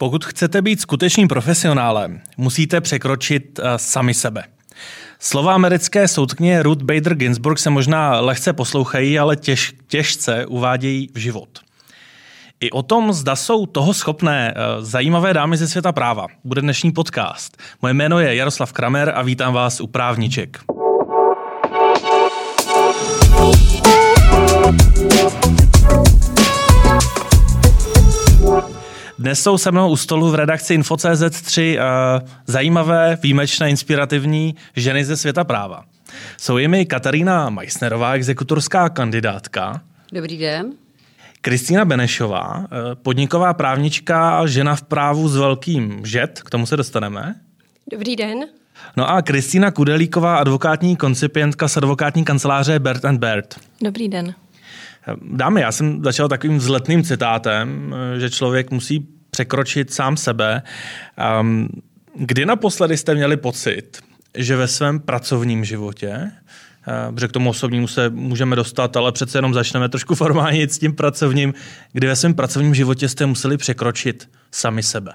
Pokud chcete být skutečným profesionálem, musíte překročit uh, sami sebe. Slova americké soudkyně Ruth Bader Ginsburg se možná lehce poslouchají, ale těž, těžce uvádějí v život. I o tom, zda jsou toho schopné uh, zajímavé dámy ze světa práva, bude dnešní podcast. Moje jméno je Jaroslav Kramer a vítám vás u Právniček. Dnes jsou se mnou u stolu v redakci Info.cz tři uh, zajímavé, výjimečné, inspirativní ženy ze světa práva. Jsou jimi Katarína Meissnerová, exekutorská kandidátka. Dobrý den. Kristýna Benešová, eh, podniková právnička a žena v právu s velkým žet, k tomu se dostaneme. Dobrý den. No a Kristýna Kudelíková, advokátní koncipientka z advokátní kanceláře Bert and Bert. Dobrý den. Dámy, já jsem začal takovým vzletným citátem, že člověk musí překročit sám sebe. Um, kdy naposledy jste měli pocit, že ve svém pracovním životě, uh, protože k tomu osobnímu se můžeme dostat, ale přece jenom začneme trošku formálně s tím pracovním, kdy ve svém pracovním životě jste museli překročit sami sebe.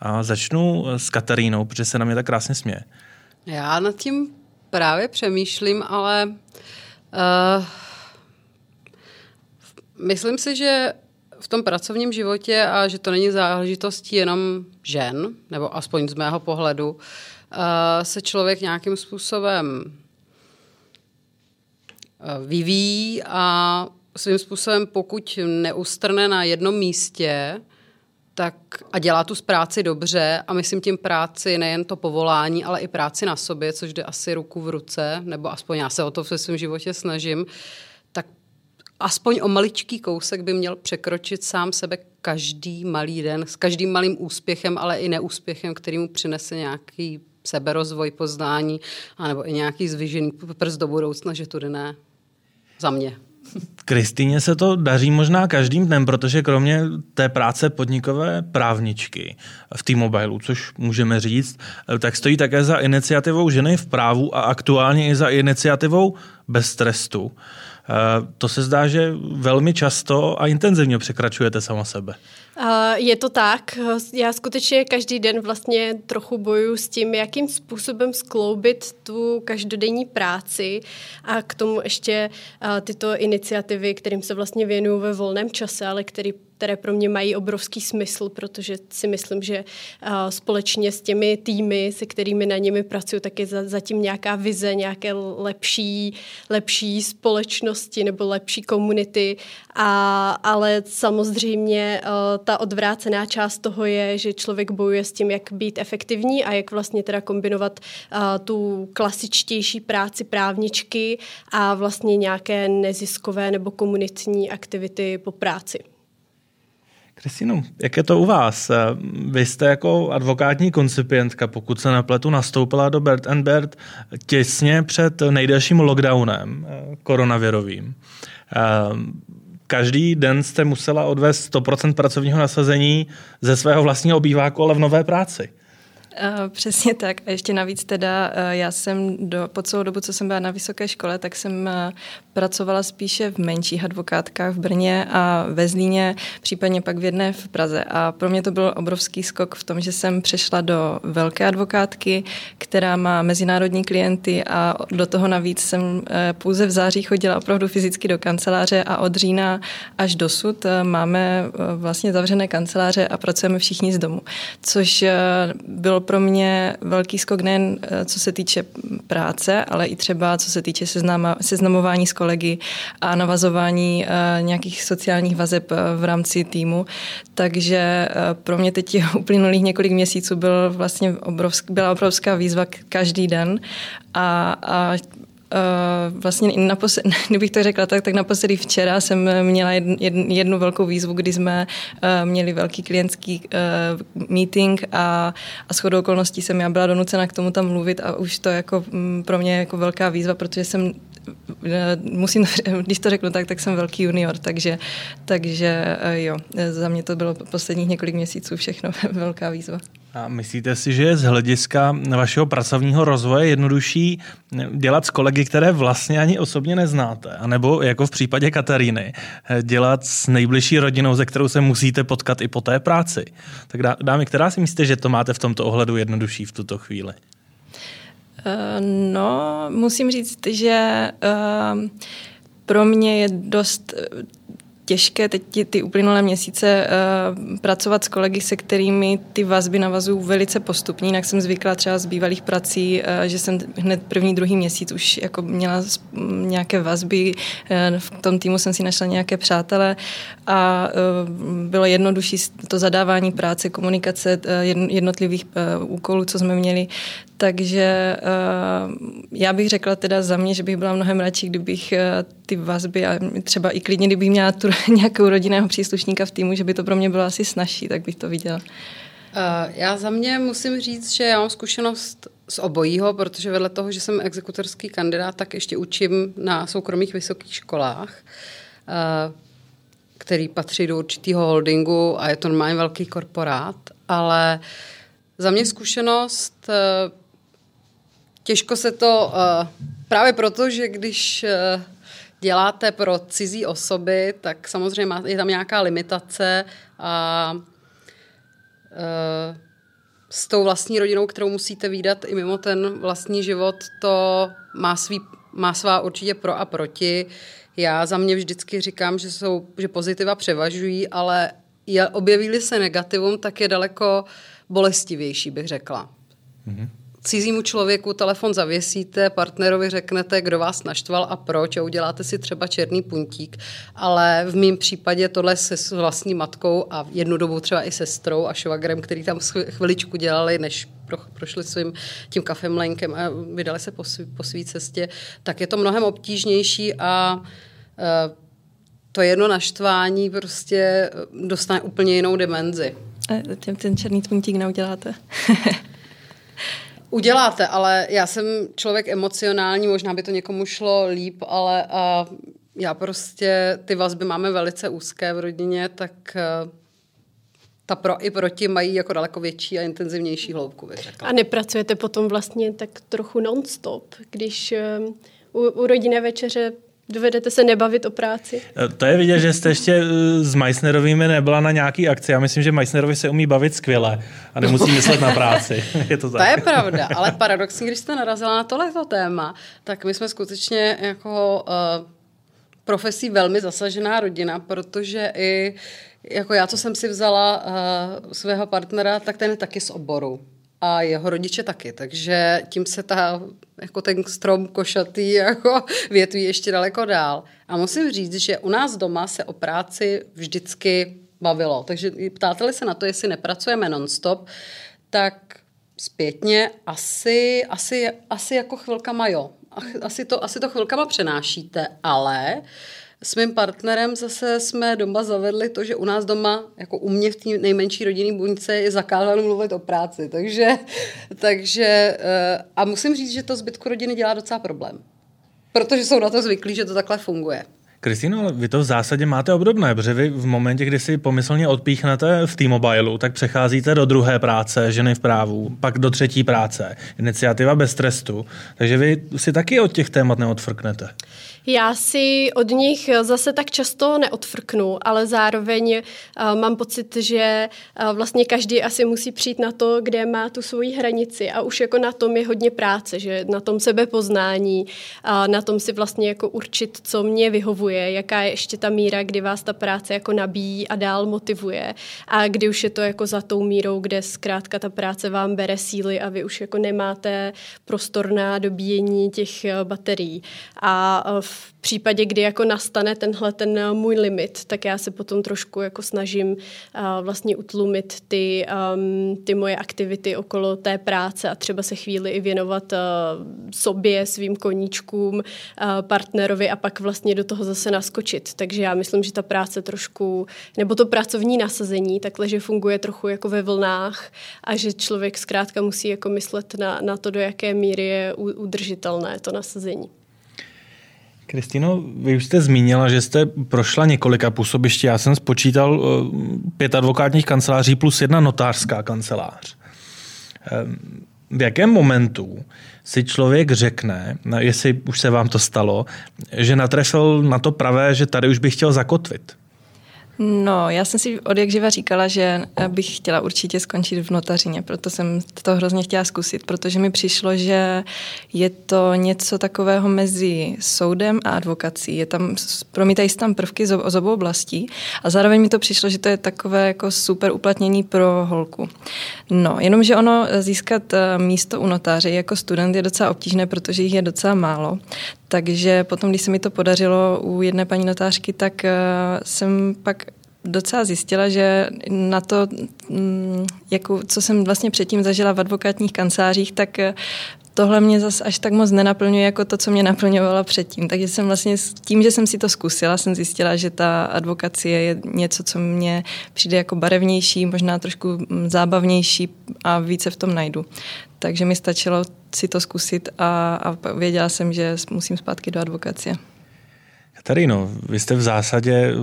A začnu s Katarínou, protože se na mě tak krásně směje. Já nad tím právě přemýšlím, ale uh, Myslím si, že v tom pracovním životě a že to není záležitostí jenom žen, nebo aspoň z mého pohledu, eh, se člověk nějakým způsobem eh, vyvíjí a svým způsobem, pokud neustrne na jednom místě, tak a dělá tu práci dobře a myslím tím práci nejen to povolání, ale i práci na sobě, což jde asi ruku v ruce, nebo aspoň já se o to v svém životě snažím, aspoň o maličký kousek by měl překročit sám sebe každý malý den, s každým malým úspěchem, ale i neúspěchem, který mu přinese nějaký seberozvoj, poznání, anebo i nějaký zvyžený prst do budoucna, že tudy ne. Za mě. Kristýně se to daří možná každým dnem, protože kromě té práce podnikové právničky v T-Mobile, což můžeme říct, tak stojí také za iniciativou ženy v právu a aktuálně i za iniciativou bez trestu. Eh, to se zdá, že velmi často a intenzivně překračujete sama sebe. Je to tak. Já skutečně každý den vlastně trochu bojuju s tím, jakým způsobem skloubit tu každodenní práci a k tomu ještě tyto iniciativy, kterým se vlastně věnuju ve volném čase, ale který které pro mě mají obrovský smysl, protože si myslím, že společně s těmi týmy, se kterými na nimi pracuji, tak je zatím nějaká vize, nějaké lepší, lepší společnosti nebo lepší komunity, a, ale samozřejmě ta odvrácená část toho je, že člověk bojuje s tím, jak být efektivní a jak vlastně teda kombinovat tu klasičtější práci právničky a vlastně nějaké neziskové nebo komunitní aktivity po práci. Kristýno, jak je to u vás? Vy jste jako advokátní koncipientka, pokud se nepletu, nastoupila do Bert and Bert těsně před nejdelším lockdownem eh, koronavirovým. Eh, každý den jste musela odvést 100% pracovního nasazení ze svého vlastního obýváku, ale v nové práci. Přesně tak. A ještě navíc teda, já jsem do, po celou dobu, co jsem byla na vysoké škole, tak jsem pracovala spíše v menších advokátkách v Brně a ve Zlíně, případně pak v jedné v Praze. A pro mě to byl obrovský skok v tom, že jsem přešla do velké advokátky, která má mezinárodní klienty a do toho navíc jsem pouze v září chodila opravdu fyzicky do kanceláře a od října až dosud máme vlastně zavřené kanceláře a pracujeme všichni z domu, což bylo pro mě velký skok nejen eh, co se týče práce, ale i třeba co se týče seznamování s kolegy a navazování uh, nějakých sociálních vazeb uh, v rámci týmu. Takže uh, pro mě teď uplynulých několik měsíců byl vlastně obrovsk, byla obrovská výzva každý den a, a Uh, vlastně naposled, kdybych to řekla tak, tak naposledy včera jsem měla jedn, jedn, jednu velkou výzvu, kdy jsme uh, měli velký klientský uh, meeting a, a shodou okolností jsem já byla donucena k tomu tam mluvit a už to jako m, pro mě jako velká výzva, protože jsem musím, když to řeknu tak, tak jsem velký junior, takže, takže jo, za mě to bylo posledních několik měsíců všechno velká výzva. A myslíte si, že je z hlediska vašeho pracovního rozvoje jednodušší dělat s kolegy, které vlastně ani osobně neznáte? A nebo jako v případě Kataríny, dělat s nejbližší rodinou, ze kterou se musíte potkat i po té práci? Tak dámy, která si myslíte, že to máte v tomto ohledu jednodušší v tuto chvíli? Uh, no, musím říct, že uh, pro mě je dost těžké teď ty, ty uplynulé měsíce uh, pracovat s kolegy, se kterými ty vazby navazují velice postupně. Jinak jsem zvykla třeba z bývalých prací, uh, že jsem hned první, druhý měsíc už jako měla nějaké vazby. Uh, v tom týmu jsem si našla nějaké přátele a uh, bylo jednodušší to zadávání práce, komunikace uh, jednotlivých uh, úkolů, co jsme měli, takže uh, já bych řekla teda za mě, že bych byla mnohem radši, kdybych uh, ty vazby a třeba i klidně, kdybych měla tu nějakou rodinného příslušníka v týmu, že by to pro mě bylo asi snažší, tak bych to viděla. Uh, já za mě musím říct, že já mám zkušenost z obojího, protože vedle toho, že jsem exekutorský kandidát, tak ještě učím na soukromých vysokých školách, který patří do určitého holdingu a je to normálně velký korporát, ale za mě zkušenost Těžko se to, uh, právě proto, že když uh, děláte pro cizí osoby, tak samozřejmě je tam nějaká limitace a uh, s tou vlastní rodinou, kterou musíte výdat i mimo ten vlastní život, to má, svý, má svá určitě pro a proti. Já za mě vždycky říkám, že, jsou, že pozitiva převažují, ale je, objeví se negativum, tak je daleko bolestivější, bych řekla. Mm-hmm cizímu člověku telefon zavěsíte, partnerovi řeknete, kdo vás naštval a proč a uděláte si třeba černý puntík, ale v mém případě tohle se s vlastní matkou a jednu dobu třeba i sestrou a švagrem, který tam chviličku dělali, než prošli svým tím kafemlenkem a vydali se po, po svý cestě, tak je to mnohem obtížnější a e, to jedno naštvání prostě dostane úplně jinou dimenzi. A ten černý puntík neuděláte. Uděláte, ale já jsem člověk emocionální, možná by to někomu šlo líp, ale a já prostě ty vazby máme velice úzké v rodině, tak eh, ta pro i proti mají jako daleko větší a intenzivnější hloubku. A nepracujete potom vlastně tak trochu non-stop, když eh, u, u rodinné večeře Dovedete se nebavit o práci? E, to je vidět, že jste ještě e, s Meissnerovými nebyla na nějaký akci. Já myslím, že Meissnerovi se umí bavit skvěle a nemusí myslet na práci. je to tak. To je pravda, ale paradoxně, když jste narazila na tohleto téma, tak my jsme skutečně jako uh, profesí velmi zasažená rodina, protože i jako já, co jsem si vzala uh, svého partnera, tak ten je taky z oboru a jeho rodiče taky, takže tím se ta, jako ten strom košatý jako větví ještě daleko dál. A musím říct, že u nás doma se o práci vždycky bavilo, takže ptáte se na to, jestli nepracujeme nonstop, tak zpětně asi, asi, asi jako chvilkama jo. Asi to, asi to chvilkama přenášíte, ale uh, s mým partnerem zase jsme doma zavedli to, že u nás doma, jako u mě v té nejmenší rodinné buňce, je zakázáno mluvit o práci. Takže, takže eh, a musím říct, že to zbytku rodiny dělá docela problém. Protože jsou na to zvyklí, že to takhle funguje. Kristýno, ale vy to v zásadě máte obdobné, protože vy v momentě, kdy si pomyslně odpíchnete v T-Mobileu, tak přecházíte do druhé práce, ženy v právu, pak do třetí práce, iniciativa bez trestu. Takže vy si taky od těch témat neodfrknete. Já si od nich zase tak často neodfrknu, ale zároveň uh, mám pocit, že uh, vlastně každý asi musí přijít na to, kde má tu svoji hranici a už jako na tom je hodně práce, že na tom sebepoznání, uh, na tom si vlastně jako určit, co mě vyhovuje, jaká je ještě ta míra, kdy vás ta práce jako nabíjí a dál motivuje a kdy už je to jako za tou mírou, kde zkrátka ta práce vám bere síly a vy už jako nemáte prostor na dobíjení těch baterií. A v v případě, kdy jako nastane tenhle ten eh, můj limit, tak já se potom trošku jako snažím uh, vlastně utlumit ty, um, ty moje aktivity okolo té práce a třeba se chvíli i věnovat uh, sobě, svým koníčkům, partnerovi a pak vlastně do toho zase naskočit. Takže já myslím, že ta práce trošku, nebo to pracovní nasazení, takhle, že funguje trochu jako ve vlnách a že člověk zkrátka musí jako myslet na, na to, do jaké míry je udržitelné to nasazení. Kristino, vy už jste zmínila, že jste prošla několika působišť. Já jsem spočítal eh, pět advokátních kanceláří plus jedna notářská kancelář. v jakém momentu si člověk řekne, jestli už se vám to stalo, že natrefil na to pravé, že tady už bych chtěl zakotvit? No, já jsem si od jak živa říkala, že bych chtěla určitě skončit v notařině, proto jsem to hrozně chtěla zkusit, protože mi přišlo, že je to něco takového mezi soudem a advokací. Je tam, promítají se tam prvky z, z obou oblastí a zároveň mi to přišlo, že to je takové jako super uplatnění pro holku. No, jenomže ono získat eh, místo u notáře jako student je docela obtížné, protože jich je docela málo. Takže potom, když se mi to podařilo u jedné paní notářky, tak uh, jsem pak docela zjistila, že na to, mm, jako, co jsem vlastně předtím zažila v advokátních kancelářích, tak eh, tohle mě zase až tak moc nenaplňuje jako to, co mě naplňovalo předtím. Takže jsem vlastně tím, že jsem si to zkusila, jsem zjistila, že ta advokacie je něco, co mě přijde jako barevnější, možná trošku mm, zábavnější a více v tom najdu. Takže mi stačilo si to zkusit a, a věděla jsem, že musím zpátky do advokacie. Katarino, vy jste v zásadě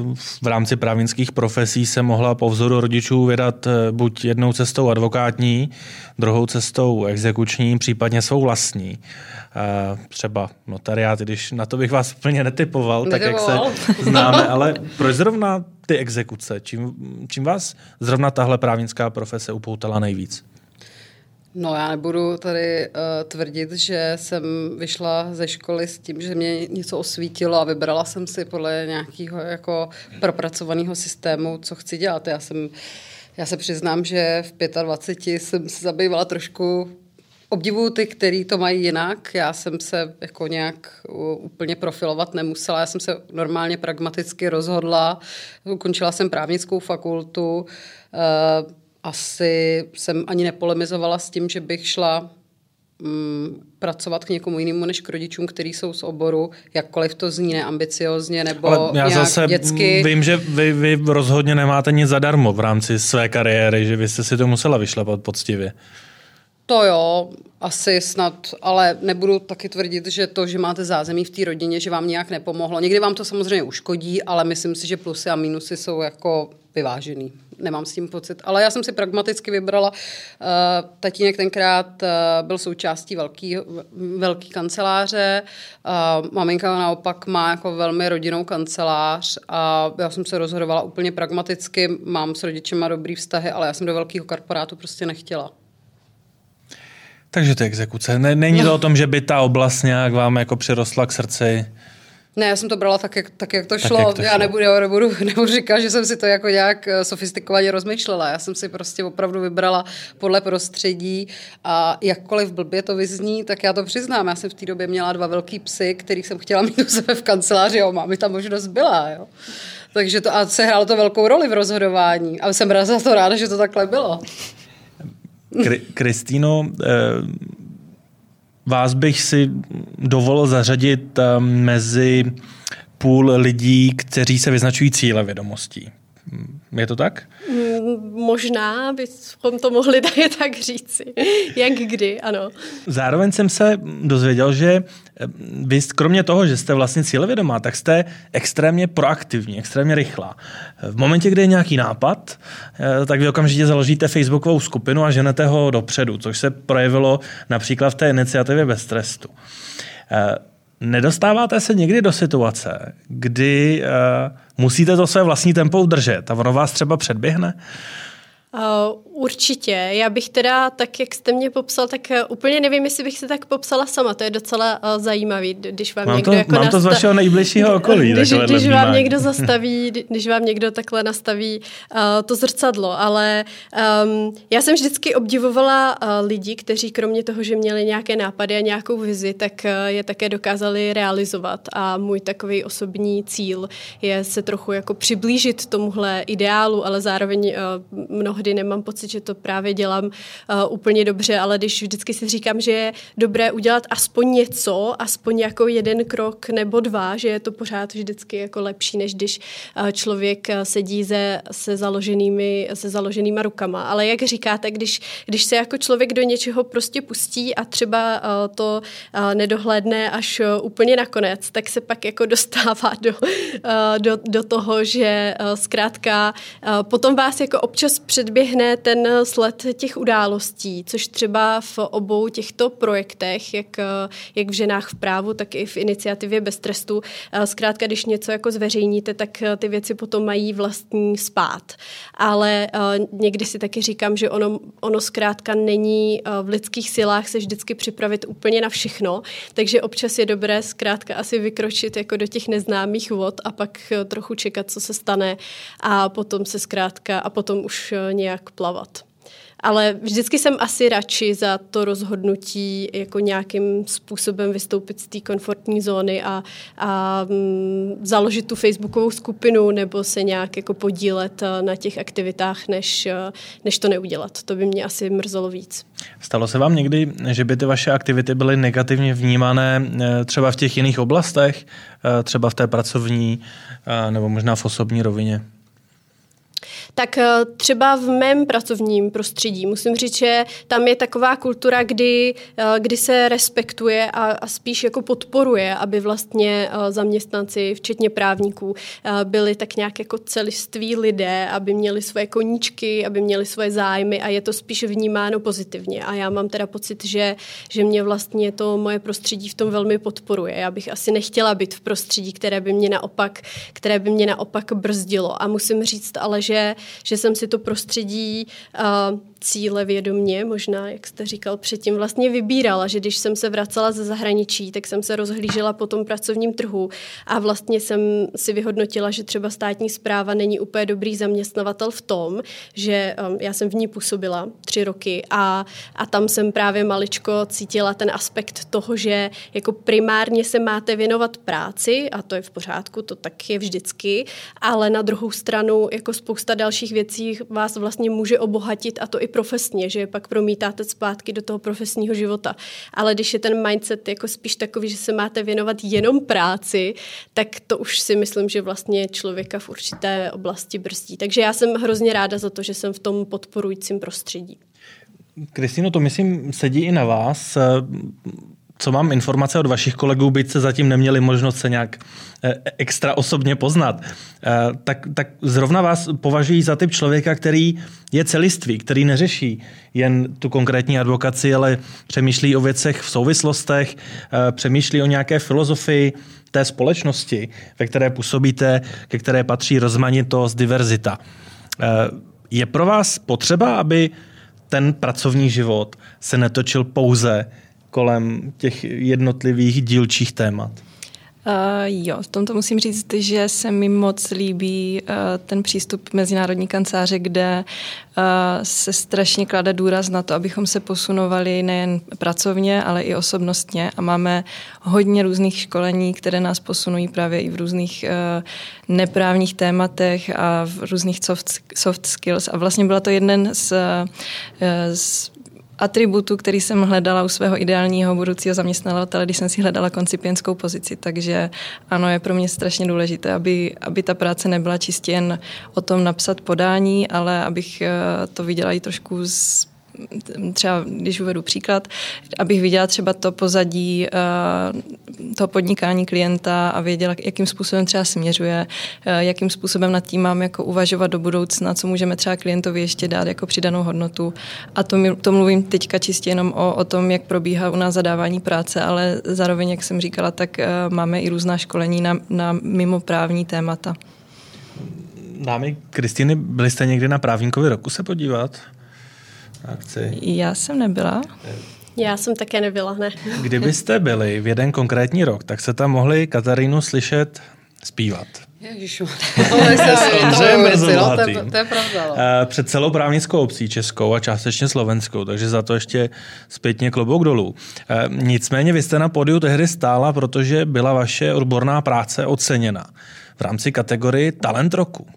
v rámci právnických profesí se mohla po vzoru rodičů vydat eh, buď jednou cestou advokátní, druhou cestou exekuční, případně svou vlastní. Eh, třeba notariát, když na to bych vás úplně netypoval, tak jak se známe, ale proč zrovna ty exekuce? Čím, čím vás zrovna tahle právnická profese upoutala nejvíc? No já nebudu tady uh, tvrdit, že jsem vyšla ze školy s tím, že mě něco osvítilo a vybrala jsem si podle nějakého jako propracovaného systému, co chci dělat. Já jsem já se přiznám, že v 25 jsem se zabývala trošku Obdivuju ty, který to mají jinak. Já jsem se jako nějak úplně profilovat nemusela. Já jsem se normálně pragmaticky rozhodla. Ukončila jsem právnickou fakultu. Uh, asi jsem ani nepolemizovala s tím, že bych šla mm, pracovat k někomu jinému než k rodičům, kteří jsou z oboru, jakkoliv to zní neambiciozně nebo Ale já nějak zase dětsky. Vím, že vy, vy rozhodně nemáte nic zadarmo v rámci své kariéry, že vy jste si to musela vyšlapat poctivě. To jo, asi snad, ale nebudu taky tvrdit, že to, že máte zázemí v té rodině, že vám nějak nepomohlo. Někdy vám to samozřejmě uškodí, ale myslím si, že plusy a minusy jsou jako vyvážený. Nemám s tím pocit. Ale já jsem si pragmaticky vybrala. Uh, tatínek tenkrát uh, byl součástí velký, velký kanceláře. Uh, maminka naopak má jako velmi rodinnou kancelář a já jsem se rozhodovala úplně pragmaticky. Mám s rodičema dobrý vztahy, ale já jsem do velkého korporátu prostě nechtěla. Takže ty exekuce. Není to o tom, že by ta oblast nějak vám jako přirostla k srdci? Ne, já jsem to brala tak, jak, tak, jak to tak, šlo. Jak to já nebudu, nebudu, nebudu říkat, že jsem si to jako nějak eh, sofistikovaně rozmýšlela. Já jsem si prostě opravdu vybrala podle prostředí a jakkoliv blbě to vyzní, tak já to přiznám. Já jsem v té době měla dva velký psy, který jsem chtěla mít u sebe v kanceláři a mámi ta možnost byla. Jo. Takže to, a se hrálo to velkou roli v rozhodování. A jsem za to ráda, že to takhle bylo. Kristýno, eh, vás bych si dovolil zařadit eh, mezi půl lidí, kteří se vyznačují cíle vědomostí. Je to tak? Mm, možná bychom to mohli tady tak říci. Jak kdy, ano. Zároveň jsem se dozvěděl, že eh, vy kromě toho, že jste vlastně cílevědomá, tak jste extrémně proaktivní, extrémně rychlá. V momentě, kdy je nějaký nápad, eh, tak vy okamžitě založíte facebookovou skupinu a ženete ho dopředu, což se projevilo například v té iniciativě bez trestu. Eh, nedostáváte se někdy do situace, kdy musíte to své vlastní tempo udržet a ono vás třeba předběhne? Uh, určitě. Já bych teda, tak jak jste mě popsal, tak uh, úplně nevím, jestli bych se tak popsala sama. To je docela uh, zajímavý, když vám mám někdo to, jako Mám nasta- to z vašeho nejbližšího okolí. Když, když vám někdo zastaví, když vám někdo takhle nastaví uh, to zrcadlo. Ale um, já jsem vždycky obdivovala uh, lidi, kteří kromě toho, že měli nějaké nápady a nějakou vizi, tak uh, je také dokázali realizovat. A můj takový osobní cíl je se trochu jako přiblížit tomuhle ideálu, ale zároveň uh, mnohdy nemám pocit, že to právě dělám uh, úplně dobře, ale když vždycky si říkám, že je dobré udělat aspoň něco, aspoň jako jeden krok nebo dva, že je to pořád vždycky jako lepší, než když uh, člověk uh, sedí se, se, založenými, se založenýma rukama. Ale jak říkáte, když, když se jako člověk do něčeho prostě pustí a třeba uh, to uh, nedohledne až uh, úplně nakonec, tak se pak jako dostává do, uh, do, do toho, že uh, zkrátka uh, potom vás jako občas před předběhne ten ten sled těch událostí, což třeba v obou těchto projektech, jak, jak v ženách v právu, tak i v iniciativě bez trestu, zkrátka, když něco jako zveřejníte, tak ty věci potom mají vlastní spát. Ale někdy si taky říkám, že ono, ono zkrátka není v lidských silách se vždycky připravit úplně na všechno, takže občas je dobré zkrátka asi vykročit jako do těch neznámých vod a pak trochu čekat, co se stane a potom se zkrátka a potom už eh, nějak plavat. Ale vždycky jsem asi radši za to rozhodnutí jako nějakým způsobem vystoupit z té komfortní zóny a, a mm, založit tu facebookovou skupinu nebo se nějak jako podílet eh, na těch aktivitách, než, eh, než to neudělat. To by mě asi mrzelo víc. Stalo se vám někdy, že by ty vaše aktivity byly negativně vnímané třeba v těch jiných oblastech, třeba v té pracovní nebo možná v osobní rovině? Tak eh, třeba v mém pracovním prostředí musím říct, že tam je taková kultura, kdy, eh, kdy se respektuje a, a spíš jako podporuje, aby vlastně eh, zaměstnanci, včetně právníků, byli tak nějak jako celiství lidé, aby měli svoje koníčky, aby měli svoje zájmy a je to spíš vnímáno pozitivně. A já mám teda pocit, že, že mě vlastně to moje prostředí v tom velmi podporuje. Já bych asi nechtěla být v prostředí, které by mě naopak, které by mě naopak brzdilo. A musím říct ale, že že jsem si to prostředí uh, cíle vědomě, možná, jak jste říkal předtím, vlastně vybírala, že když jsem se vracela ze zahraničí, tak jsem se rozhlížela po tom pracovním trhu a vlastně jsem si vyhodnotila, že třeba státní zpráva není úplně dobrý zaměstnavatel v tom, že um, já jsem v ní působila tři roky a, a tam jsem právě maličko cítila ten aspekt toho, že jako primárně se máte věnovat práci a to je v pořádku, to tak je vždycky, ale na druhou stranu jako spousta dalších věcí vás vlastně může obohatit a to i profesně, že je pak promítáte zpátky do toho profesního života. Ale když je ten mindset jako spíš takový, že se máte věnovat jenom práci, tak to už si myslím, že vlastně člověka v určité oblasti brzdí. Takže já jsem hrozně ráda za to, že jsem v tom podporujícím prostředí. Kristýno, to myslím sedí i na vás co mám informace od vašich kolegů, byť se zatím neměli možnost se nějak eh, extra osobně poznat, eh, tak, tak zrovna vás považují za typ člověka, který je celistvý, který neřeší jen tu konkrétní advokaci, ale přemýšlí o věcech v souvislostech, eh, přemýšlí o nějaké filozofii té společnosti, ve které působíte, ke které patří rozmanitost, diverzita. Je pro vás potřeba, aby ten pracovní život se netočil pouze kolem těch jednotlivých dílčích témat? Uh, jo, v tomto musím říct, že se mi moc líbí uh, ten přístup Mezinárodní kanceláře, kde uh, se strašně klade důraz na to, abychom se posunovali nejen pracovně, ale i osobnostně a máme hodně různých školení, které nás posunují právě i v různých uh, neprávních tématech a v různých soft, soft skills a vlastně byla to jeden z, uh, z atributu, který jsem hledala u svého ideálního budoucího zaměstnavatele, když jsem si hledala koncipientskou pozici. Takže ano, je pro mě strašně důležité, aby, aby ta práce nebyla čistě jen o tom napsat podání, ale abych eh, to viděla i trošku z třeba, když uvedu příklad, abych viděla třeba to pozadí uh, toho podnikání klienta a věděla, jakým způsobem třeba směřuje, uh, jakým způsobem nad tím mám jako uvažovat do budoucna, co můžeme třeba klientovi ještě dát jako přidanou hodnotu. A to, to mluvím teďka čistě jenom o, o tom, jak probíhá u nás zadávání práce, ale zároveň, jak jsem říkala, tak uh, máme i různá školení na, na mimoprávní témata. Dámy Kristýny, byli jste někdy na právníkovi roku se podívat? Akci? Já jsem nebyla. Já jsem také nebyla, ne. Kdybyste byli v jeden konkrétní rok, tak se tam mohli Katarínu slyšet zpívat. Ježišu, to je, to, je, to je pravda. No. Eh, před celou právnickou obcí českou a částečně slovenskou, takže za to ještě zpětně klobouk dolů. Eh, nicméně vy jste na podiu tehdy stála, protože byla vaše odborná práce oceněna v rámci kategorii Talent roku.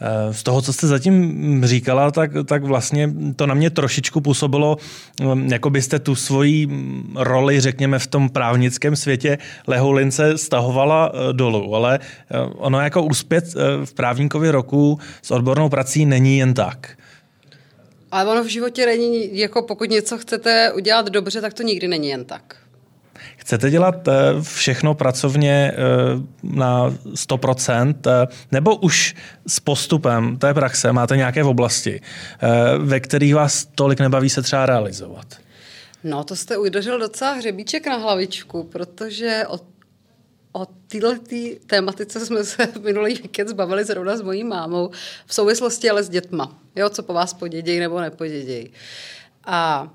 Eh, z toho, co jste zatím říkala, tak, tak vlastně to na mě trošičku působilo, mm, jako byste tu svoji mm, roli, řekněme, v tom právnickém světě lehoulince stahovala eh, dolů. Ale eh, ono jako úspěch v právníkovi roku s odbornou prací není jen tak. Ale ono v životě není, jako pokud něco chcete udělat dobře, tak to nikdy není jen tak. Chcete dělat všechno pracovně na 100%, nebo už s postupem té praxe máte nějaké oblasti, ve kterých vás tolik nebaví se třeba realizovat? No, to jste udeřil docela hřebíček na hlavičku, protože o, o této tématice jsme se minulý víkend zbavili zrovna s mojí mámou v souvislosti ale s dětma. Jo, co po vás podědějí nebo nepodědějí. A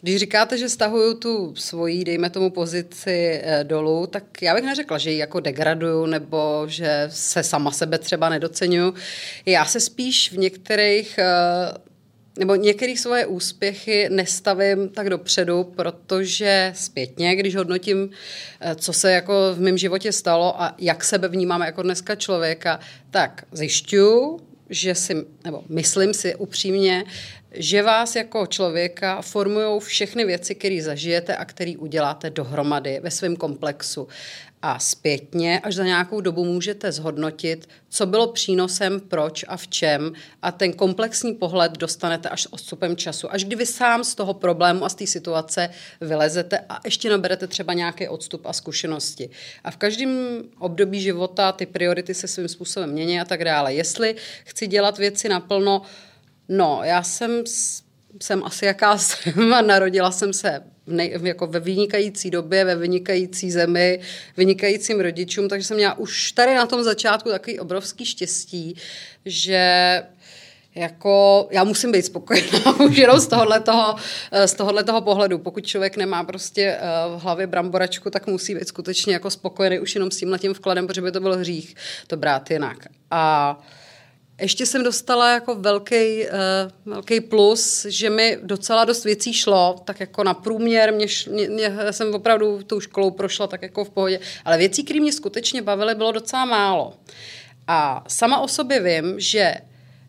když říkáte, že stahuju tu svoji, dejme tomu, pozici e, dolů, tak já bych neřekla, že ji jako degraduju nebo že se sama sebe třeba nedocenuju. Já se spíš v některých e, nebo některé svoje úspěchy nestavím tak dopředu, protože zpětně, když hodnotím, eh, co se jako v mém životě stalo a jak sebe vnímám jako dneska člověka, tak zjišťuju, že si, nebo myslím si upřímně, že vás jako člověka formují všechny věci, které zažijete a které uděláte dohromady ve svém komplexu a zpětně až za nějakou dobu můžete zhodnotit, co bylo přínosem, proč a v čem a ten komplexní pohled dostanete až s odstupem času. Až kdy vy sám z toho problému a z té situace vylezete a ještě naberete třeba nějaký odstup a zkušenosti. A v každém období života ty priority se svým způsobem mění a tak dále. Jestli chci dělat věci naplno, no, já jsem jsem asi jaká jsem a narodila jsem se nej, jako ve vynikající době, ve vynikající zemi, vynikajícím rodičům, takže jsem měla už tady na tom začátku takový obrovský štěstí, že jako já musím být spokojená už jenom z tohohle toho, z tohohle toho pohledu. Pokud člověk nemá prostě eh, v hlavě bramboračku, tak musí být skutečně jako spokojený už jenom s tím letím vkladem, protože by to byl hřích to brát jinak. A ještě jsem dostala jako velký, uh, velký plus, že mi docela dost věcí šlo, tak jako na průměr, mě, mě, mě, jsem opravdu tou školou prošla tak jako v pohodě, ale věcí, které mě skutečně bavily, bylo docela málo. A sama o sobě vím, že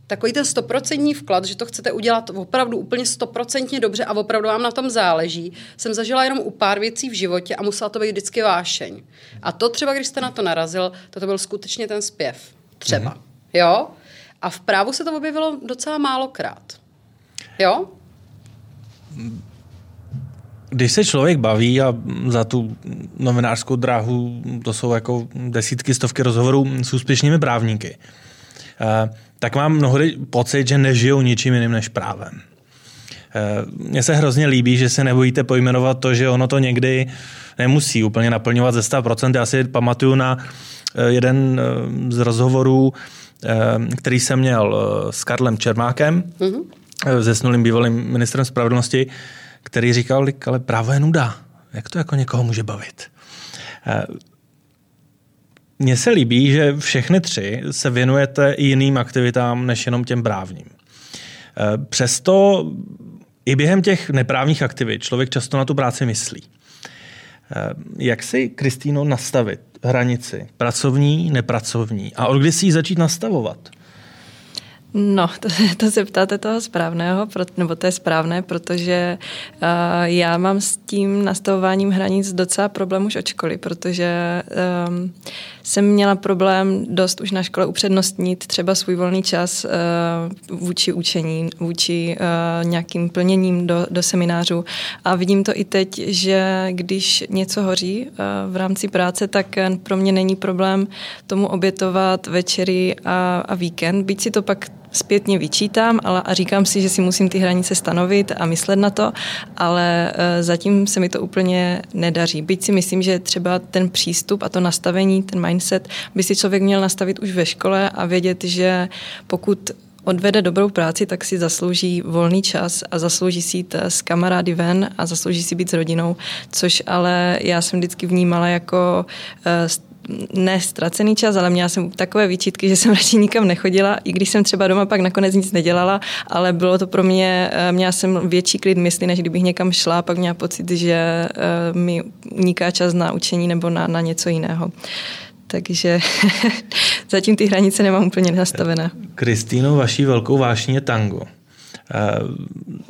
takový ten stoprocentní vklad, že to chcete udělat opravdu úplně stoprocentně dobře a opravdu vám na tom záleží, jsem zažila jenom u pár věcí v životě a musela to být vždycky vášeň. A to třeba, když jste na to narazil, to, to byl skutečně ten zpěv. Třeba. Mm. Jo? A v právu se to objevilo docela málokrát. Jo? Když se člověk baví a za tu novinářskou dráhu to jsou jako desítky, stovky rozhovorů s úspěšnými právníky, eh, tak mám mnohdy pocit, že nežijou ničím jiným než právem. Eh, mně se hrozně líbí, že se nebojíte pojmenovat to, že ono to někdy nemusí úplně naplňovat ze 100%. Já si pamatuju na eh, jeden z rozhovorů, který jsem měl eh, s Karlem Čermákem, mm-hmm. zesnulým bývalým ministrem spravedlnosti, který říkal, ale právo je nuda. Jak to jako někoho může bavit? Mně se líbí, že všechny tři se věnujete i jiným aktivitám, než jenom těm právním. Přesto i během těch neprávních aktivit člověk často na tu práci myslí. Jak si, Kristýno, nastavit hranici pracovní, nepracovní a od kdy si ji začít nastavovat? No, to, to se ptáte toho správného, nebo to je správné, protože uh, já mám s tím nastavováním hranic docela problém už od školy, protože um, jsem měla problém dost už na škole upřednostnit třeba svůj volný čas uh, vůči učení, vůči uh, nějakým plněním do, do seminářů. A vidím to i teď, že když něco hoří uh, v rámci práce, tak pro mě není problém tomu obětovat večery a, a víkend, byť si to pak zpětně vyčítám ale, a říkám si, že si musím ty hranice stanovit a myslet na to, ale uh, zatím se mi to úplně nedaří. Byť si myslím, že třeba ten přístup a to nastavení, ten mindset by si člověk měl nastavit už ve škole a vědět, že pokud odvede dobrou práci, tak si zaslouží volný čas a zaslouží si jít s kamarády ven a zaslouží si být s rodinou, což ale já jsem vždycky vnímala jako uh, ne ztracený čas, ale měla jsem takové výčitky, že jsem radši nikam nechodila, i když jsem třeba doma pak nakonec nic nedělala, ale bylo to pro mě, eh, měla jsem větší klid mysli, než kdybych někam šla, pak měla pocit, že eh, mi uniká čas na učení nebo na, na něco jiného. Takže zatím ty hranice nemám úplně nastavené. Kristýno, vaší velkou vášní je tango. Eh,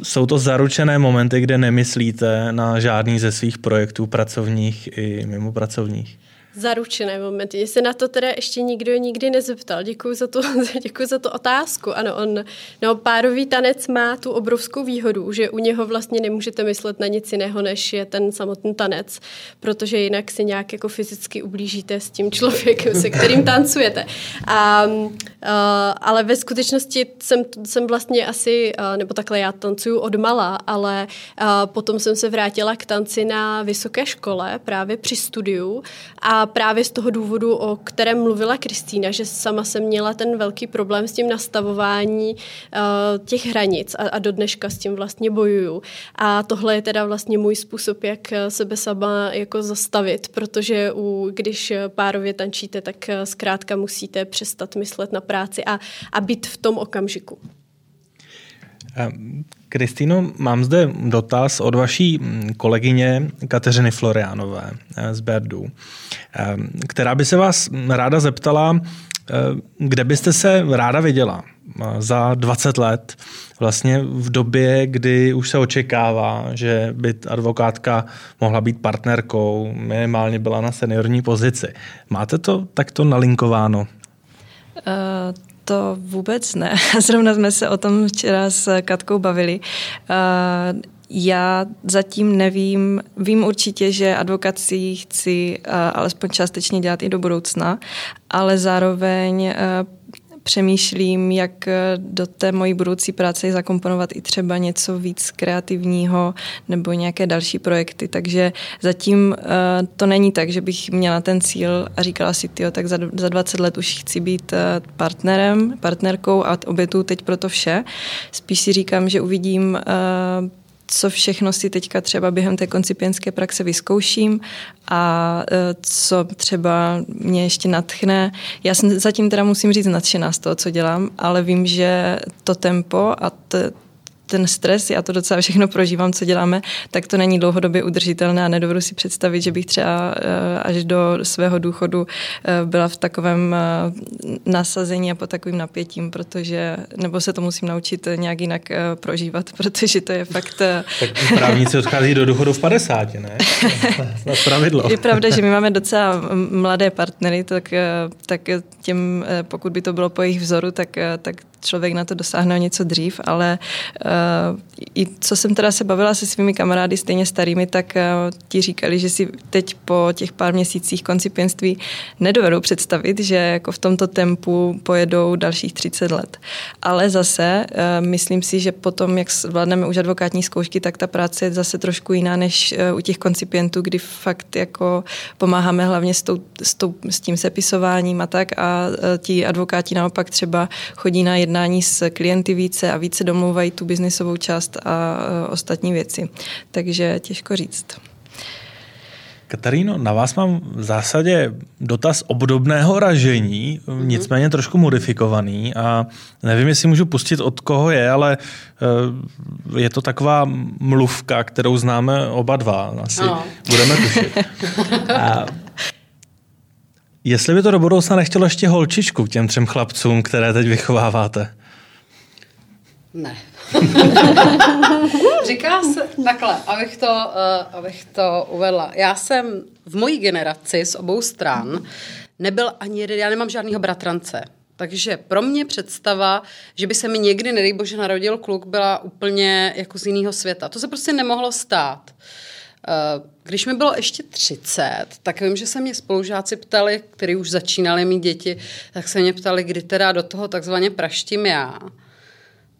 jsou to zaručené momenty, kde nemyslíte na žádný ze svých projektů pracovních i mimo pracovních? Zaručené momenty. Mě se na to teda ještě nikdo nikdy nezeptal. Děkuji za, to, děkuji za to otázku. Ano, on, no, párový tanec má tu obrovskou výhodu, že u něho vlastně nemůžete myslet na nic jiného, než je ten samotný tanec, protože jinak si nějak jako fyzicky ublížíte s tím člověkem, se kterým tancujete. A, uh, ale ve skutečnosti jsem, jsem vlastně asi, uh, nebo takhle já tancuju od mala, ale uh, potom jsem se vrátila k tanci na vysoké škole právě při studiu a právě z toho důvodu, o kterém mluvila Kristýna, že sama jsem měla ten velký problém s tím nastavování uh, těch hranic a, a do dneška s tím vlastně bojuju. A tohle je teda vlastně můj způsob, jak sebe sama jako zastavit, protože u, když párově tančíte, tak eh, zkrátka musíte přestat myslet na práci a, a být v tom okamžiku. Kristýno, mám zde dotaz od vaší mm, kolegyně Kateřiny Floriánové eh, z Berdu, eh, která by se vás ráda zeptala, eh, kde byste se ráda viděla za 20 let, vlastně v době, kdy už se očekává, že by advokátka mohla být partnerkou, minimálně byla na seniorní pozici. Máte to takto nalinkováno? Uh, to vůbec ne. Zrovna jsme se o tom včera s Katkou bavili. Já zatím nevím, vím určitě, že advokací chci alespoň částečně dělat i do budoucna, ale zároveň přemýšlím, jak eh, do té mojí budoucí práce zakomponovat i třeba něco víc kreativního nebo nějaké další projekty. Takže zatím uh, to není tak, že bych měla ten cíl a říkala si, tyjo, tak za, za 20 let už chci být uh, partnerem, partnerkou a obětu teď pro to vše. Spíš si říkám, že uvidím co všechno si teďka třeba během té koncipientské praxe vyzkouším a e, co třeba mě ještě natchne. Já jsem zatím teda musím říct nadšená z toho, co dělám, ale vím, že to tempo a ten stres, já to docela všechno prožívám, co děláme, tak to není dlouhodobě udržitelné a nedovedu si představit, že bych třeba eh, až do svého důchodu eh, byla v takovém eh, nasazení a pod takovým napětím, protože, nebo se to musím naučit nějak jinak prožívat, protože to je fakt... Tak právníci odchází do důchodu v 50, ne? Na pravidlo. Je pravda, že my máme docela mladé partnery, tak, tak těm, pokud by to bylo po jejich vzoru, tak, tak člověk na to dosáhne něco dřív, ale i co jsem teda se bavila se svými kamarády stejně starými, tak uh, ti říkali, že si teď po těch pár měsících koncipienství nedovedou představit, že jako v tomto tempu pojedou dalších 30 let. Ale zase uh, myslím si, že potom, jak zvládneme už advokátní zkoušky, tak ta práce je zase trošku jiná než u těch koncipientů, kdy fakt jako pomáháme hlavně s, tou, s, tou, s tím sepisováním a tak a ti advokáti naopak třeba chodí na jednání s klienty více a více domlouvají tu biznisovou část a ostatní věci. Takže těžko říct. Kataríno, na vás mám v zásadě dotaz obdobného ražení, mm-hmm. nicméně trošku modifikovaný a nevím, jestli můžu pustit od koho je, ale je to taková mluvka, kterou známe oba dva. Asi no. budeme tušit. A Jestli by to do budoucna nechtělo ještě holčičku k těm třem chlapcům, které teď vychováváte? Ne. Říká se takhle, abych to, uh, abych to uvedla. Já jsem v mojí generaci z obou stran nebyl ani jeden, já nemám žádného bratrance. Takže pro mě představa, že by se mi někdy, nedej bože, narodil kluk, byla úplně jako z jiného světa. To se prostě nemohlo stát. Eh, když mi bylo ještě 30, tak vím, že se mě spolužáci ptali, kteří už začínali mít děti, tak se mě ptali, kdy teda do toho takzvaně praštím já.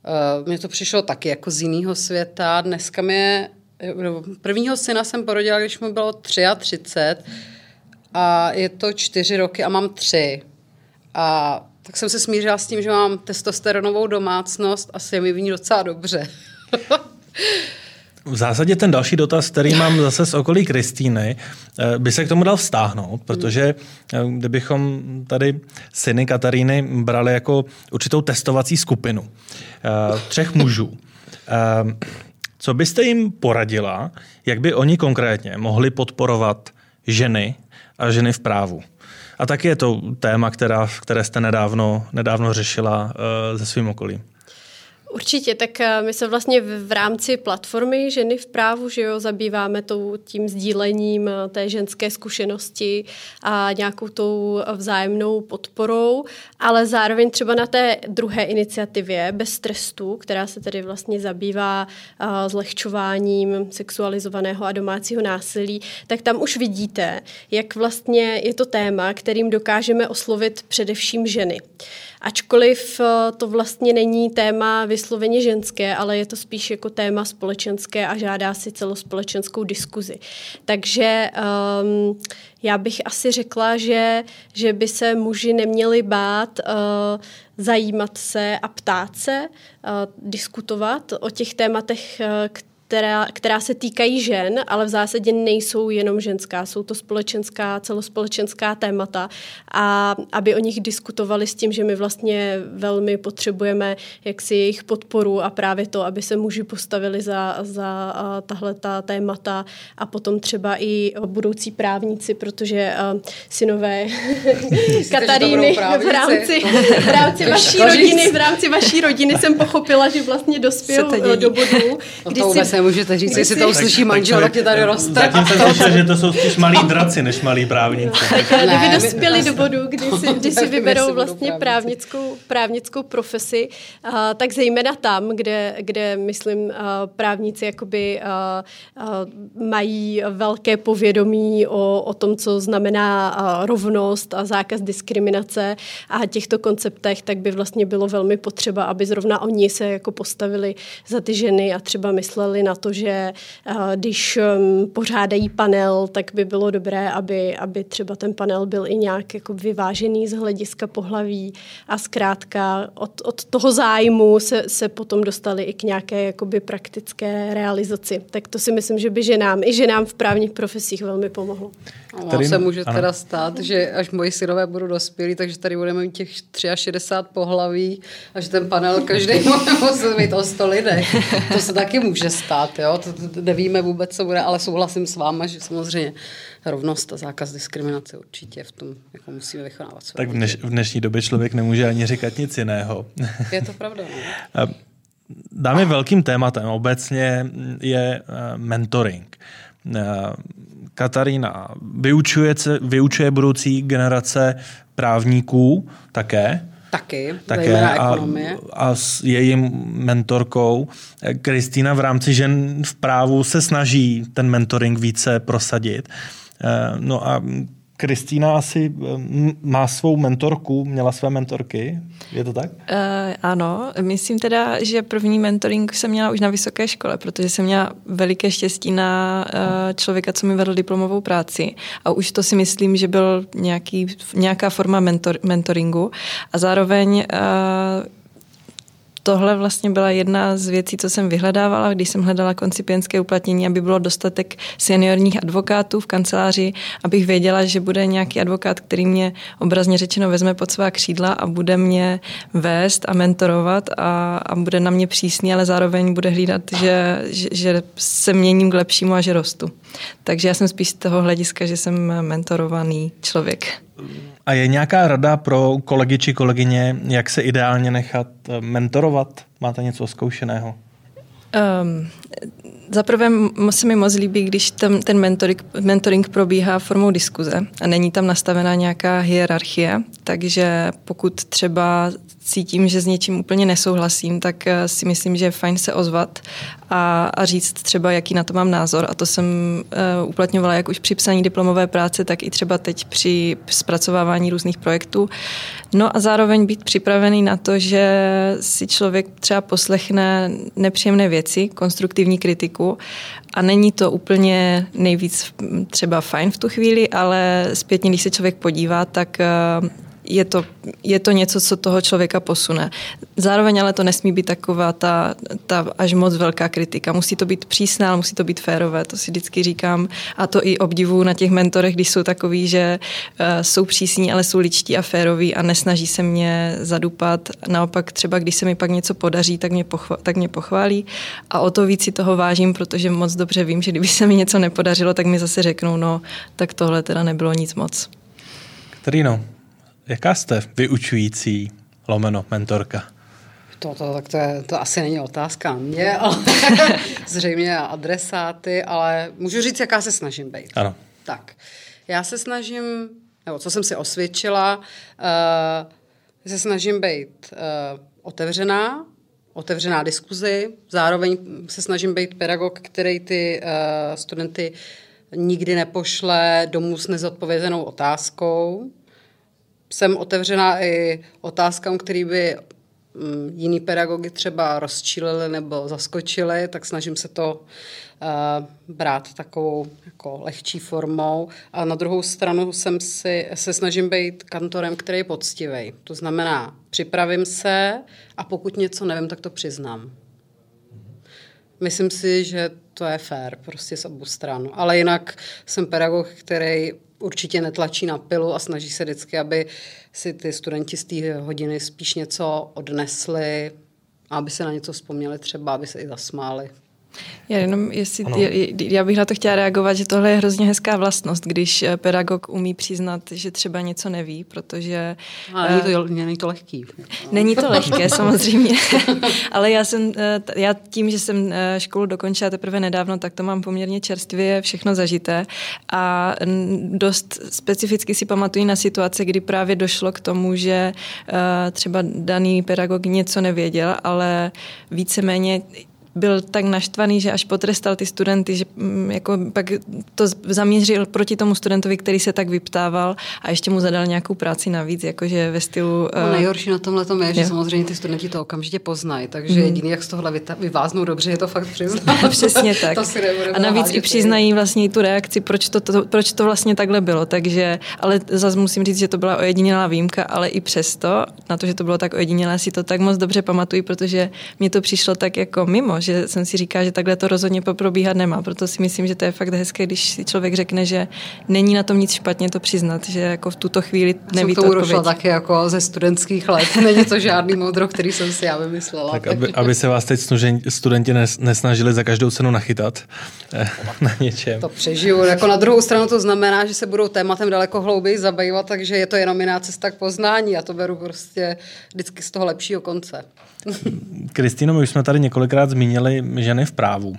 Eh, mně to přišlo taky jako z jiného světa. Dneska mě, prvního syna jsem porodila, když mi bylo 33 a je to čtyři roky a mám tři. A tak jsem se smířila s tím, že mám testosteronovou domácnost a se mi v ní docela dobře. V zásadě ten další dotaz, který mám zase z okolí Kristýny, eh, by se k tomu dal vztáhnout, protože eh, kdybychom tady syny Kataríny brali jako určitou testovací skupinu eh, třech mužů, co byste jim poradila, jak by oni konkrétně mohli podporovat ženy a ženy v právu? A taky je to téma, která, které jste nedávno, nedávno řešila se svým okolím. Určitě, tak eh, my se vlastně v rámci platformy Ženy v právu že jo, zabýváme tou, tím sdílením eh, té ženské zkušenosti a nějakou tou vzájemnou podporou, ale zároveň třeba na té druhé iniciativě Bez trestu, která se tedy vlastně zabývá uh, zlehčováním sexualizovaného a domácího násilí, tak tam už vidíte, jak vlastně je to téma, kterým dokážeme oslovit především ženy. Ačkoliv eh, to vlastně není téma vysloveně ženské, ale je to spíš jako téma společenské a žádá si celospolečenskou diskuzi. Takže um, já bych asi řekla, že, že by se muži neměli bát uh, zajímat se a ptát se, uh, diskutovat o těch tématech, uh, která, která se týkají žen, ale v zásadě nejsou jenom ženská, jsou to společenská, celospolečenská témata a aby o nich diskutovali s tím, že my vlastně velmi potřebujeme jaksi jejich podporu a právě to, aby se muži postavili za, za tahle ta témata a potom třeba i budoucí právníci, protože uh, synové Kataríny v rámci, v rámci vaší rodiny, v rámci vaší rodiny jsem pochopila, že vlastně dospěl do bodu, kdy si nemůžete říct, jestli to uslyší manžel, tak tě tady roste. Zatím jsem slyšel, že to jsou spíš malí draci, než malí právníci. Tak ne, kdyby dospěli do bodu, kdy si, kdy si vyberou vlastně právnickou, právnickou profesi, uh, tak zejména tam, kde, kde myslím, uh, právníci jakoby uh, uh, mají velké povědomí o, o tom, co znamená uh, rovnost a zákaz diskriminace a těchto konceptech, tak by vlastně bylo velmi potřeba, aby zrovna oni se jako postavili za ty ženy a třeba mysleli na to, že eh, když ehm, pořádají panel, tak by bylo dobré, aby, aby třeba ten panel byl i nějak jako vyvážený z hlediska pohlaví a zkrátka od, od toho zájmu se, se potom dostali i k nějaké jakoby praktické realizaci. Tak to si myslím, že by ženám, i ženám v právních profesích velmi pomohlo. Ono se může ano. teda stát, že až moji synové budou dospělí, takže tady budeme mít těch 63 pohlaví a že ten panel každý musí mít o 100 lidech. To se taky může stát, jo? To, to, nevíme vůbec, co bude, ale souhlasím s váma, že samozřejmě rovnost a zákaz diskriminace určitě v tom jako musíme vychovávat. Tak v, dneš, v dnešní době člověk nemůže ani říkat nic jiného. Je to pravda. No? Dáme velkým tématem obecně je eh, mentoring. Katarína vyučuje, vyučuje budoucí generace právníků také. Taky, také a, a s jejím mentorkou. Kristýna v rámci žen v právu se snaží ten mentoring více prosadit. Eh, no a Kristýna asi má svou mentorku, měla své mentorky, je to tak? Uh, ano, myslím teda, že první mentoring jsem měla už na vysoké škole, protože jsem měla veliké štěstí na uh, člověka, co mi vedl diplomovou práci a už to si myslím, že byl nějaký, nějaká forma mentor, mentoringu a zároveň uh, tohle vlastně byla jedna z věcí, co jsem vyhledávala, když jsem hledala koncipientské uplatnění, aby bylo dostatek seniorních advokátů v kanceláři, abych věděla, že bude nějaký advokát, který mě obrazně řečeno vezme pod svá křídla a bude mě vést a mentorovat a, a bude na mě přísný, ale zároveň bude hlídat, že, že, že se měním k lepšímu a že rostu. Takže já jsem spíš z toho hlediska, že jsem mentorovaný člověk. A je nějaká rada pro kolegy či kolegyně, jak se ideálně nechat eh, mentorovat? Máte něco zkoušeného? Um, za prvé se mi moc líbí, když ten, ten mentoring, mentoring probíhá formou diskuze a není tam nastavená nějaká hierarchie, takže pokud třeba cítím, že s něčím úplně nesouhlasím, tak eh, si myslím, že je fajn se ozvat a, a říct třeba, jaký na to mám názor. A to jsem uh, uplatňovala jak už při psaní diplomové práce, tak i třeba teď při zpracovávání různých projektů. No a zároveň být připravený na to, že si člověk třeba poslechne nepříjemné věci, konstruktivní kritiku a není to úplně nejvíc třeba fajn v tu chvíli, ale zpětně, když se člověk podívá, tak uh, je to, je to něco, co toho člověka posune. Zároveň ale to nesmí být taková ta, ta až moc velká kritika. Musí to být přísná, ale musí to být férové, to si vždycky říkám. A to i obdivu na těch mentorech, když jsou takový, že uh, jsou přísní, ale jsou ličtí a féroví a nesnaží se mě zadupat. Naopak třeba, když se mi pak něco podaří, tak mě, pochva- tak mě pochválí. A o to víc si toho vážím, protože moc dobře vím, že kdyby se mi něco nepodařilo, tak mi zase řeknou, no, tak tohle teda nebylo nic moc. Trino, Jaká jste vyučující lomeno mentorka? To, to, tak to, je, to asi není otázka mě, ale zřejmě adresáty, ale můžu říct, jaká se snažím být. Ano. Tak, já se snažím, nebo co jsem si osvědčila, uh, se snažím být uh, otevřená, otevřená diskuzi, zároveň se snažím být pedagog, který ty uh, studenty nikdy nepošle domů s nezodpovězenou otázkou. Jsem otevřená i otázkám, které by um, jiný pedagogy třeba rozčílili nebo zaskočili, tak snažím se to uh, brát takovou jako lehčí formou. A na druhou stranu jsem si, se snažím být kantorem, který je poctivý. To znamená, připravím se a pokud něco nevím, tak to přiznám. Myslím si, že to je fér, prostě z obou stran. Ale jinak jsem pedagog, který určitě netlačí na pilu a snaží se vždycky, aby si ty studenti z té hodiny spíš něco odnesli, aby se na něco vzpomněli třeba, aby se i zasmáli. Já jenom, jestli, já bych na to chtěla reagovat, že tohle je hrozně hezká vlastnost, když eh, pedagog umí přiznat, že třeba něco neví, protože... Ale není to, eh, není to lehký. Není to lehké, samozřejmě, ale já jsem, eh, já tím, že jsem školu dokončila teprve nedávno, tak to mám poměrně čerstvě všechno zažité. A dost specificky si pamatuju na situace, kdy právě došlo k tomu, že třeba daný pedagog něco nevěděl, ale víceméně byl tak naštvaný, že až potrestal ty studenty, že mm, jako pak to zaměřil proti tomu studentovi, který se tak vyptával a ještě mu zadal nějakou práci navíc, jakože ve stylu... No, uh... nejhorší na tomhle tom je, že jo. samozřejmě ty studenti to okamžitě poznají, takže mm. jediný, jak z tohle vyváznou dobře, je to fakt přiznat. Přesně tak. a navíc i přiznají vlastně tu reakci, proč to, to, proč to vlastně takhle bylo, takže, ale zase musím říct, že to byla ojedinělá výjimka, ale i přesto, na to, že to bylo tak ojedinělé, si to tak moc dobře pamatuju, protože mi to přišlo tak jako mimo, že jsem si říká, že takhle to rozhodně probíhat nemá. Proto si myslím, že to je fakt hezké, když si člověk řekne, že není na tom nic špatně to přiznat, že jako v tuto chvíli neví to odpověď. taky jako ze studentských let. Není to žádný moudro, který jsem si já vymyslela. Tak aby, aby se vás teď studenti nesnažili za každou cenu nachytat eh, na něčem. To přežiju. Jako na druhou stranu to znamená, že se budou tématem daleko hlouběji zabývat, takže je to jenom jiná cesta k poznání a to beru prostě vždycky z toho lepšího konce. Kristýno, my už jsme tady několikrát zmínili ženy v právu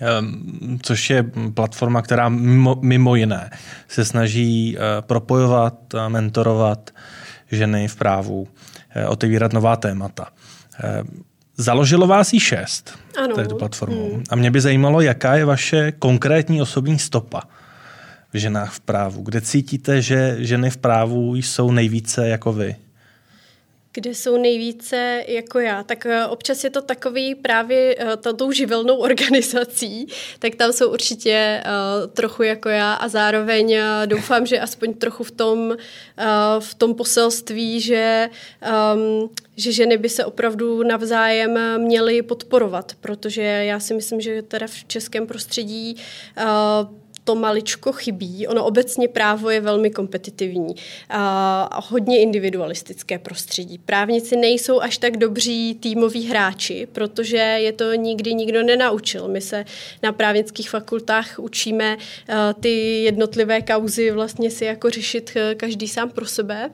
ehm, což je platforma, která mimo, mimo jiné se snaží eh, propojovat, mentorovat ženy v právu, eh, otevírat nová témata. Ehm, založilo vás jí šest ano. této platformou. Hmm. A mě by zajímalo, jaká je vaše konkrétní osobní stopa v ženách v právu. Kde cítíte, že ženy v právu jsou nejvíce jako vy? Kde jsou nejvíce jako já, tak eh, občas je to takový právě uh, tou živelnou organizací, tak tam jsou určitě uh, trochu jako já a zároveň doufám, že aspoň trochu v tom, v tom poselství, že, um, že ženy by se opravdu navzájem měly podporovat, protože já si myslím, že teda v českém prostředí to maličko chybí. Ono obecně právo je velmi kompetitivní a hodně individualistické prostředí. Právníci nejsou až tak dobří týmoví hráči, protože je to nikdy nikdo nenaučil. My se na právnických fakultách učíme ty jednotlivé kauzy vlastně si jako řešit e, každý sám pro sebe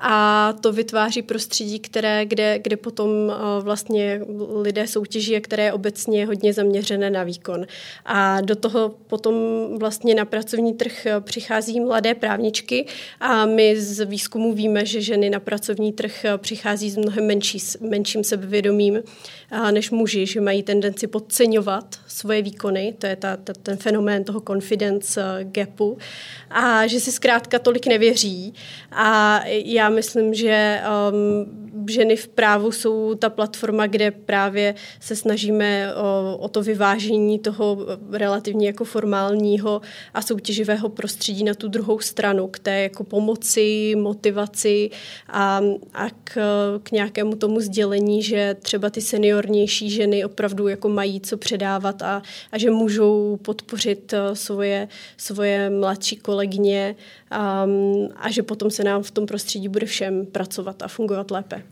a to vytváří prostředí, které, kde, kde potom eh, vlastně lidé soutěží a které je obecně hodně zaměřené na výkon. A do toho potom vlastně na pracovní trh eh, přichází mladé právničky a my z výzkumu víme, že ženy na pracovní trh eh, přichází s mnohem menší, menším sebevědomím než muži, že mají tendenci podceňovat svoje výkony, to je ta, ta, ten fenomén toho confidence gapu, a že si zkrátka tolik nevěří. A já myslím, že um, ženy v právu jsou ta platforma, kde právě se snažíme o, o to vyvážení toho relativně jako formálního a soutěživého prostředí na tu druhou stranu, k té jako pomoci, motivaci a, a k, k nějakému tomu sdělení, že třeba ty seniornější ženy opravdu jako mají co předávat a, a že můžou podpořit svoje, svoje mladší kolegyně um, a že potom se nám v tom prostředí bude všem pracovat a fungovat lépe.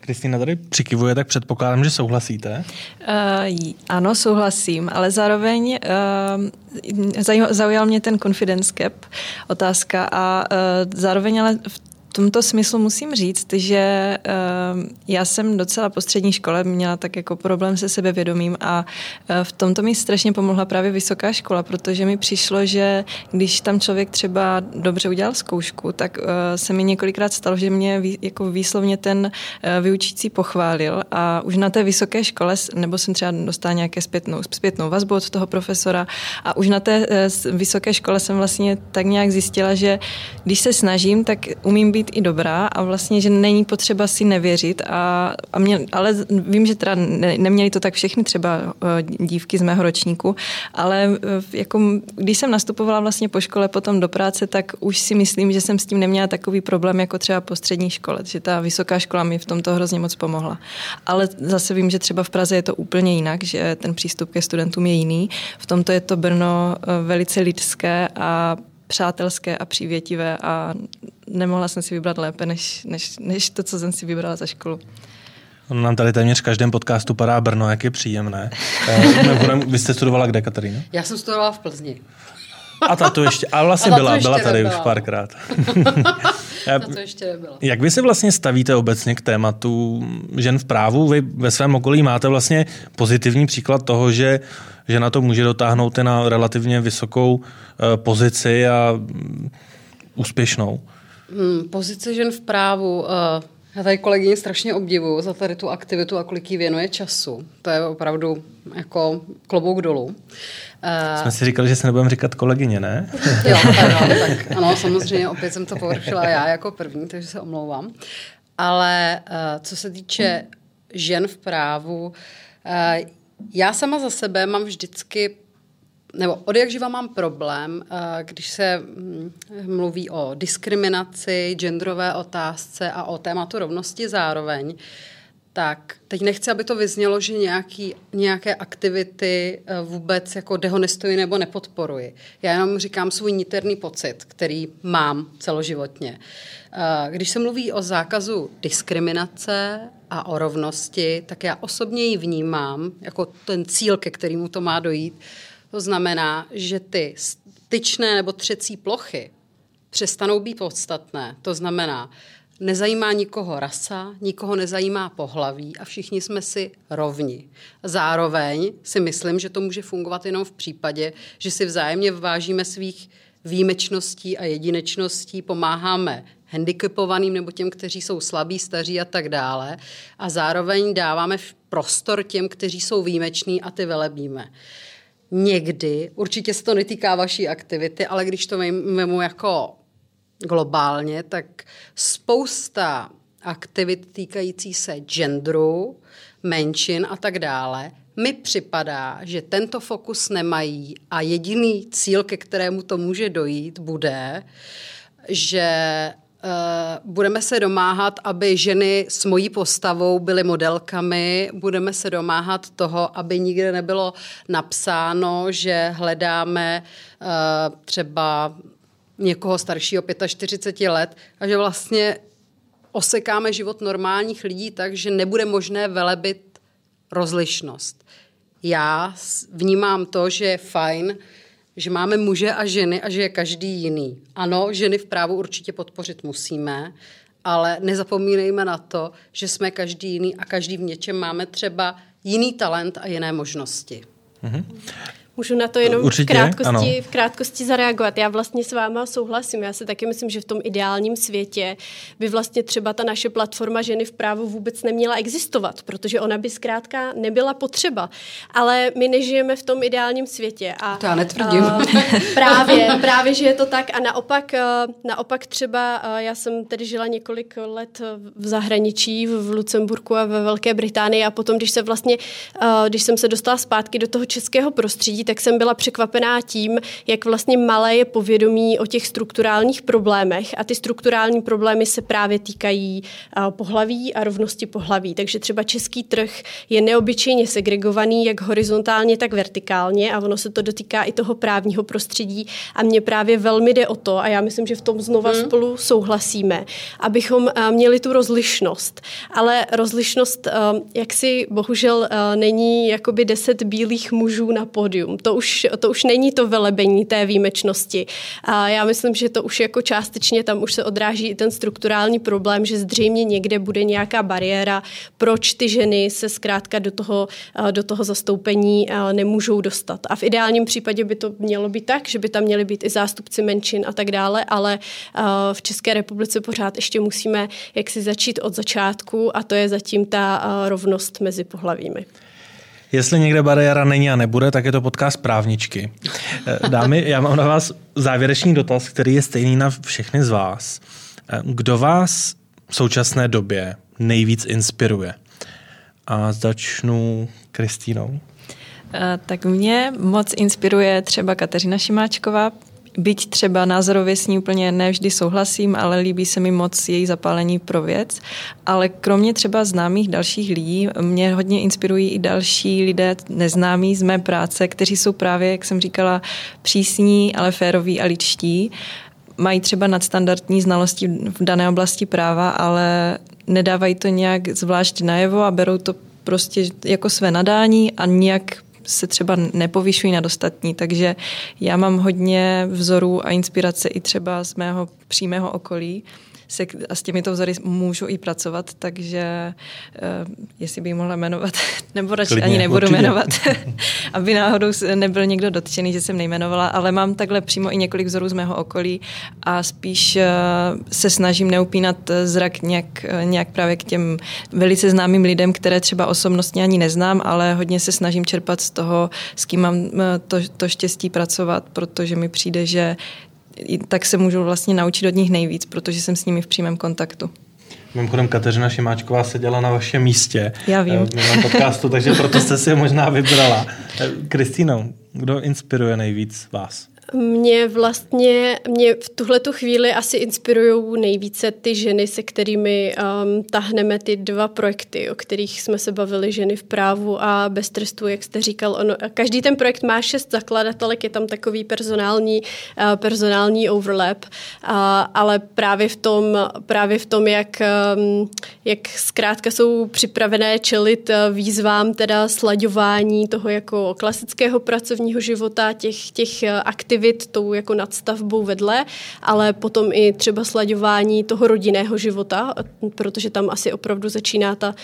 Kristýna tady přikivuje, tak předpokládám, že souhlasíte? Uh, ano, souhlasím, ale zároveň uh, zaujal mě ten confidence cap otázka a uh, zároveň ale v tomto smyslu musím říct, že uh, já jsem docela po střední škole měla tak jako problém se sebevědomím a uh, v tomto mi strašně pomohla právě vysoká škola, protože mi přišlo, že když tam člověk třeba dobře udělal zkoušku, tak uh, se mi několikrát stalo, že mě jako výslovně ten uh, vyučící pochválil a už na té vysoké škole, nebo jsem třeba dostala nějaké zpětnou, zpětnou vazbu od toho profesora a už na té vysoké škole jsem vlastně tak nějak zjistila, že když se snažím, tak umím být i dobrá a vlastně, že není potřeba si nevěřit. A, a mě, ale vím, že teda ne, neměli to tak všechny třeba uh, dívky z mého ročníku, ale uh, jako, když jsem nastupovala vlastně po škole potom do práce, tak už si myslím, že jsem s tím neměla takový problém jako třeba po střední škole, že ta vysoká škola mi v tomto hrozně moc pomohla. Ale zase vím, že třeba v Praze je to úplně jinak, že ten přístup ke studentům je jiný. V tomto je to Brno uh, velice lidské a přátelské a přívětivé a nemohla jsem si vybrat lépe, než, než, než to, co jsem si vybrala za školu. On nám tady téměř v každém podcastu padá Brno, jak je příjemné. Eh, vy jste studovala kde, Katarína? Já jsem studovala v Plzni. A ta to ještě, a vlastně a byla, byla tady nebyla. už párkrát. to ještě nebyla. Jak vy se vlastně stavíte obecně k tématu žen v právu? Vy ve svém okolí máte vlastně pozitivní příklad toho, že že na to může dotáhnout na relativně vysokou eh, pozici a mm, úspěšnou. Hmm, pozice žen v právu. Uh, já tady kolegyně strašně obdivuju za tady tu aktivitu a kolik jí věnuje času. To je opravdu jako klobouk dolů. Uh, Jsme si říkali, že se nebudeme říkat kolegyně, ne? jo, ano, tak ano, samozřejmě opět jsem to površila já jako první, takže se omlouvám. Ale uh, co se týče žen v právu, uh, já sama za sebe mám vždycky nebo od jak živa mám problém, když se hm, mluví o diskriminaci, genderové otázce a o tématu rovnosti zároveň, tak teď nechci, aby to vyznělo, že nějaký, nějaké aktivity eh, vůbec jako dehonestuji nebo nepodporuji. Já jenom říkám svůj niterný pocit, který mám celoživotně. Eh, když se mluví o zákazu diskriminace a o rovnosti, tak já osobně ji vnímám jako ten cíl, ke kterému to má dojít. To znamená, že ty styčné nebo třecí plochy přestanou být podstatné. To znamená, nezajímá nikoho rasa, nikoho nezajímá pohlaví a všichni jsme si rovni. Zároveň si myslím, že to může fungovat jenom v případě, že si vzájemně vážíme svých výjimečností a jedinečností, pomáháme handicapovaným nebo těm, kteří jsou slabí, staří a tak dále. A zároveň dáváme prostor těm, kteří jsou výjimeční a ty velebíme. Někdy, určitě se to netýká vaší aktivity, ale když to vemu jako globálně, tak spousta aktivit týkající se genderu, menšin a tak dále, mi připadá, že tento fokus nemají. A jediný cíl, ke kterému to může dojít, bude, že Uh, budeme se domáhat, aby ženy s mojí postavou byly modelkami, budeme se domáhat toho, aby nikde nebylo napsáno, že hledáme uh, třeba někoho staršího 45 let a že vlastně osekáme život normálních lidí tak, že nebude možné velebit rozlišnost. Já vnímám to, že je fajn, že máme muže a ženy a že je každý jiný. Ano, ženy v právu určitě podpořit musíme, ale nezapomínejme na to, že jsme každý jiný a každý v něčem máme třeba jiný talent a jiné možnosti. Mm-hmm. Můžu na to jenom Určitě, v, krátkosti, v krátkosti zareagovat. Já vlastně s váma souhlasím. Já si taky myslím, že v tom ideálním světě by vlastně třeba ta naše platforma ženy v právu vůbec neměla existovat, protože ona by zkrátka nebyla potřeba. Ale my nežijeme v tom ideálním světě. A, to já netvrdím. Uh, právě, právě, že je to tak. A naopak, uh, naopak třeba, uh, já jsem tedy žila několik let v zahraničí, v Lucemburku a ve Velké Británii a potom, když se vlastně, uh, když jsem se dostala zpátky do toho českého prostředí, tak jsem byla překvapená tím, jak vlastně malé je povědomí o těch strukturálních problémech a ty strukturální problémy se právě týkají pohlaví a rovnosti pohlaví. Takže třeba český trh je neobyčejně segregovaný, jak horizontálně, tak vertikálně a ono se to dotýká i toho právního prostředí a mně právě velmi jde o to a já myslím, že v tom znova hmm. spolu souhlasíme, abychom měli tu rozlišnost. Ale rozlišnost, jak si bohužel není jakoby deset bílých mužů na pódium. To už, to už není to velebení té výjimečnosti. A já myslím, že to už jako částečně tam už se odráží i ten strukturální problém, že zřejmě někde bude nějaká bariéra, proč ty ženy se zkrátka do toho, do toho zastoupení nemůžou dostat. A v ideálním případě by to mělo být tak, že by tam měly být i zástupci menšin a tak dále, ale v České republice pořád ještě musíme jak si začít od začátku a to je zatím ta rovnost mezi pohlavími. Jestli někde bariéra není a nebude, tak je to podcast právničky. Eh, dámy, já mám na vás závěrečný dotaz, který je stejný na všechny z vás. Eh, kdo vás v současné době nejvíc inspiruje? A začnu Kristýnou. Eh, tak mě moc inspiruje třeba Kateřina Šimáčková, byť třeba názorově s ní úplně nevždy souhlasím, ale líbí se mi moc její zapálení pro věc. Ale kromě třeba známých dalších lidí, mě hodně inspirují i další lidé neznámí z mé práce, kteří jsou právě, jak jsem říkala, přísní, ale féroví a ličtí. Mají třeba nadstandardní znalosti v dané oblasti práva, ale nedávají to nějak zvlášť najevo a berou to prostě jako své nadání a nějak se třeba nepovyšují na dostatní, takže já mám hodně vzorů a inspirace i třeba z mého přímého okolí se, a s těmito vzory můžu i pracovat, takže uh, jestli bych mohla jmenovat, nebo radši Klidně, ani nebudu určitě. jmenovat, aby náhodou nebyl někdo dotčený, že jsem nejmenovala, ale mám takhle přímo i několik vzorů z mého okolí a spíš uh, se snažím neupínat zrak nějak, nějak právě k těm velice známým lidem, které třeba osobnostně ani neznám, ale hodně se snažím čerpat z toho, s kým mám to, to štěstí pracovat, protože mi přijde, že tak se můžu vlastně naučit od nich nejvíc, protože jsem s nimi v přímém kontaktu. Mimochodem Kateřina Šimáčková seděla na vašem místě. Já vím. Eh, v minulém podcastu, takže proto jste si je možná vybrala. Eh, Kristýno, kdo inspiruje nejvíc vás? Mě vlastně, mě v tuhle tu chvíli asi inspirují nejvíce ty ženy, se kterými um, tahneme ty dva projekty, o kterých jsme se bavili, ženy v právu a bez trestu, jak jste říkal. Ono, každý ten projekt má šest zakladatelek, je tam takový personální, uh, personální overlap, uh, ale právě v tom, právě v tom jak, um, jak zkrátka jsou připravené čelit uh, výzvám teda slaďování toho jako klasického pracovního života, těch, těch uh, aktiv aktivit tou jako nadstavbou vedle, ale potom i třeba slaďování toho rodinného života, protože tam asi opravdu začíná ta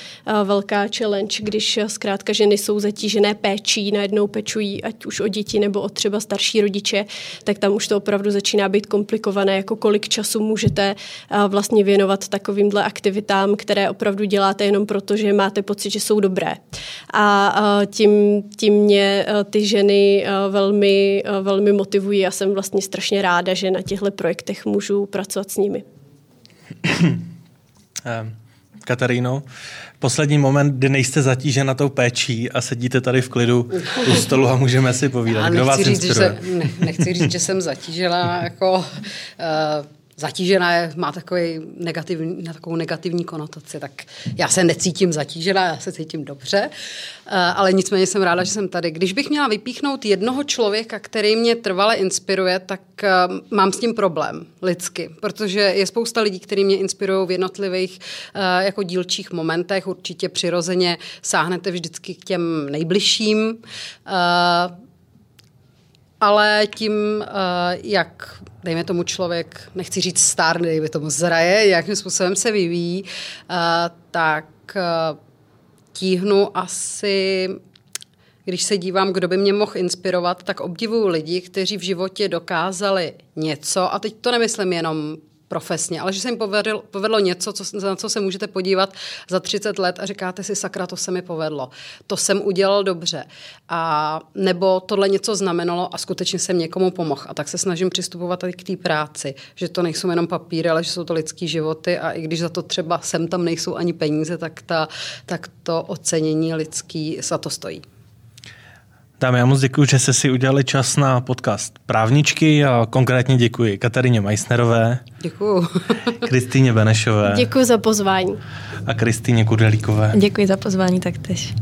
velká challenge, když zkrátka ženy jsou zatížené péčí, najednou pečují ať už o děti nebo o třeba starší rodiče, tak tam už to opravdu začíná být komplikované, jako kolik času můžete vlastně věnovat takovýmhle aktivitám, které opravdu děláte jenom proto, že máte pocit, že jsou dobré. A tím, tím mě ty ženy velmi, velmi motivují motivují a jsem vlastně strašně ráda, že na těchto projektech můžu pracovat s nimi. Ehm, Kataríno, poslední moment, kdy nejste zatížena tou péčí a sedíte tady v klidu u stolu a můžeme si povídat. Kdo vás říct, inspiruje? Že se, ne, nechci říct, že jsem zatížena jako uh, zatížená je, má takový negativní, takovou negativní konotaci, tak já se necítím zatížená, já se cítím dobře, eh, ale nicméně jsem ráda, že jsem tady. Když bych měla vypíchnout jednoho člověka, který mě trvale inspiruje, tak eh, mám s tím problém lidsky, protože je spousta lidí, kteří mě inspirují v jednotlivých eh, jako dílčích momentech, určitě přirozeně sáhnete vždycky k těm nejbližším, ale tím, jak dejme tomu člověk, nechci říct stárne, dejme tomu zraje, jakým způsobem se vyvíjí, uh, tak uh, tíhnu asi když se dívám, kdo by mě mohl inspirovat, tak obdivuju lidi, kteří v životě dokázali něco, a teď to nemyslím jenom profesně, ale že se jim povedlo, povedlo něco, co, na co se můžete podívat za 30 let a říkáte si, sakra, to se mi povedlo. To jsem udělal dobře. A nebo tohle něco znamenalo a skutečně jsem někomu pomohl. A tak se snažím přistupovat i k té práci, že to nejsou jenom papíry, ale že jsou to lidský životy a i když za to třeba sem tam nejsou ani peníze, tak, ta, tak to ocenění lidský za to stojí. Tam já moc děkuji, že jste si udělali čas na podcast Právničky a konkrétně děkuji Katarině Meissnerové. Děkuji. Kristýně Benešové. Děkuji za pozvání. A Kristýně Kudelíkové. Děkuji za pozvání taktež.